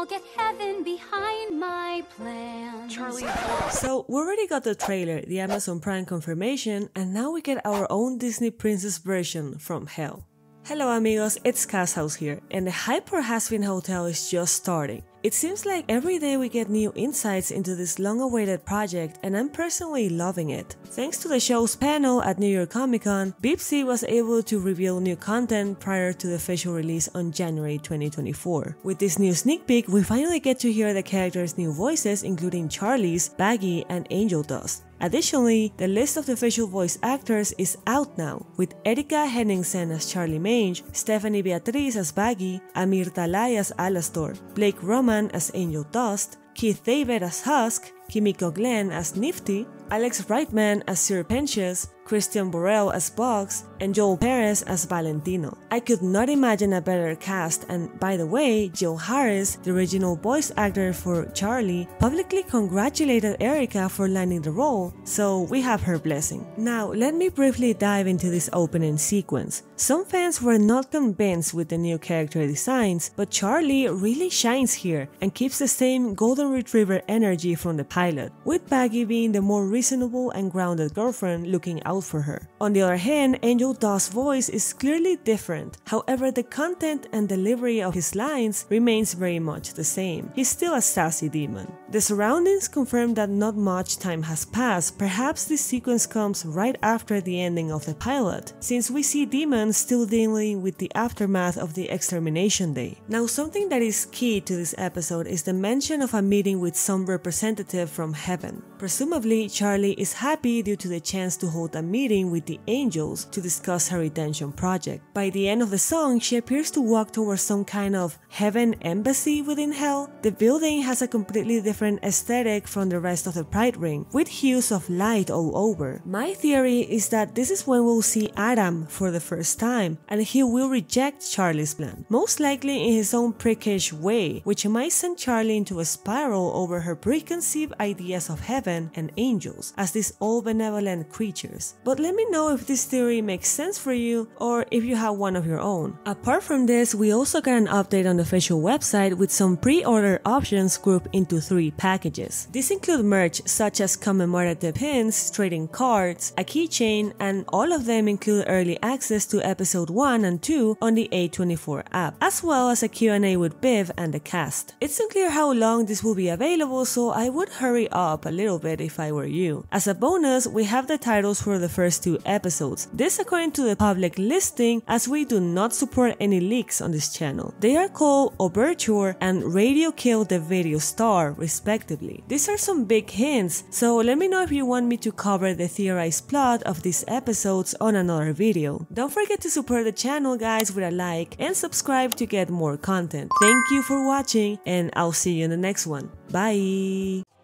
I'll get heaven behind my plans. Charlie, So we already got the trailer, the Amazon Prime confirmation, and now we get our own Disney Princess version from Hell. Hello amigos, it's Cass House here, and the hype for Hazbin Hotel is just starting. It seems like every day we get new insights into this long awaited project, and I'm personally loving it. Thanks to the show's panel at New York Comic Con, Vivzie was able to reveal new content prior to the official release on January 2024. With this new sneak peek, we finally get to hear the characters' new voices, including Charlie's, Vaggie, and Angel Dust. Additionally, the list of the official voice actors is out now, with Erika Henningsen as Charlie Magne, Stephanie Beatriz as Vaggie, Amir Talai as Alastor, Blake Roman as Angel Dust, Keith David as Husk, Kimiko Glenn as Niffty, Alex Brightman as Sir Pentious, Christian Borle as Vox, and Joel Perez as Valentino. I could not imagine a better cast, and by the way, Jill Harris, the original voice actor for Charlie, publicly congratulated Erika for landing the role, so we have her blessing. Now, let me briefly dive into this opening sequence. Some fans were not convinced with the new character designs, but Charlie really shines here and keeps the same golden retriever energy from the pilot, with Vaggie being the more reasonable and grounded girlfriend looking out for her. On the other hand, Angel Dust's voice is clearly different. However, the content and delivery of his lines remains very much the same. He's still a sassy demon. The surroundings confirm that not much time has passed. Perhaps this sequence comes right after the ending of the pilot, since we see demons still dealing with the aftermath of the extermination day. Now, something that is key to this episode is the mention of a meeting with some representative from heaven. Presumably, Charlie is happy due to the chance to hold a meeting with the angels to discuss her redemption project. By the end of the song, she appears to walk towards some kind of heaven embassy within hell. The building has a completely different aesthetic from the rest of the Pride Ring, with hues of light all over. My theory is that this is when we'll see Adam for the first time, and he will reject Charlie's plan, most likely in his own prickish way, which might send Charlie into a spiral over her preconceived ideas of heaven and angels as these all benevolent creatures. But let me know if this theory makes sense for you or if you have one of your own. Apart from this, we also got an update on the official website with some pre-order options grouped into three packages. These include merch such as commemorative pins, trading cards, a keychain, and all of them include early access to episode 1 and 2 on the A24 app, as well as a Q&A with Viv and the cast. It's unclear how long this will be available, so I would hurry up a little bit if I were you. As a bonus, we have the titles for the first two episodes. This according to the public listing as we do not support any leaks on this channel. They are called Overture and Radio Kill the Video Star respectively. These are some big hints, so let me know if you want me to cover the theorized plot of these episodes on another video. Don't forget to support the channel guys with a like and subscribe to get more content. Thank you for watching and I'll see you in the next one. Bye!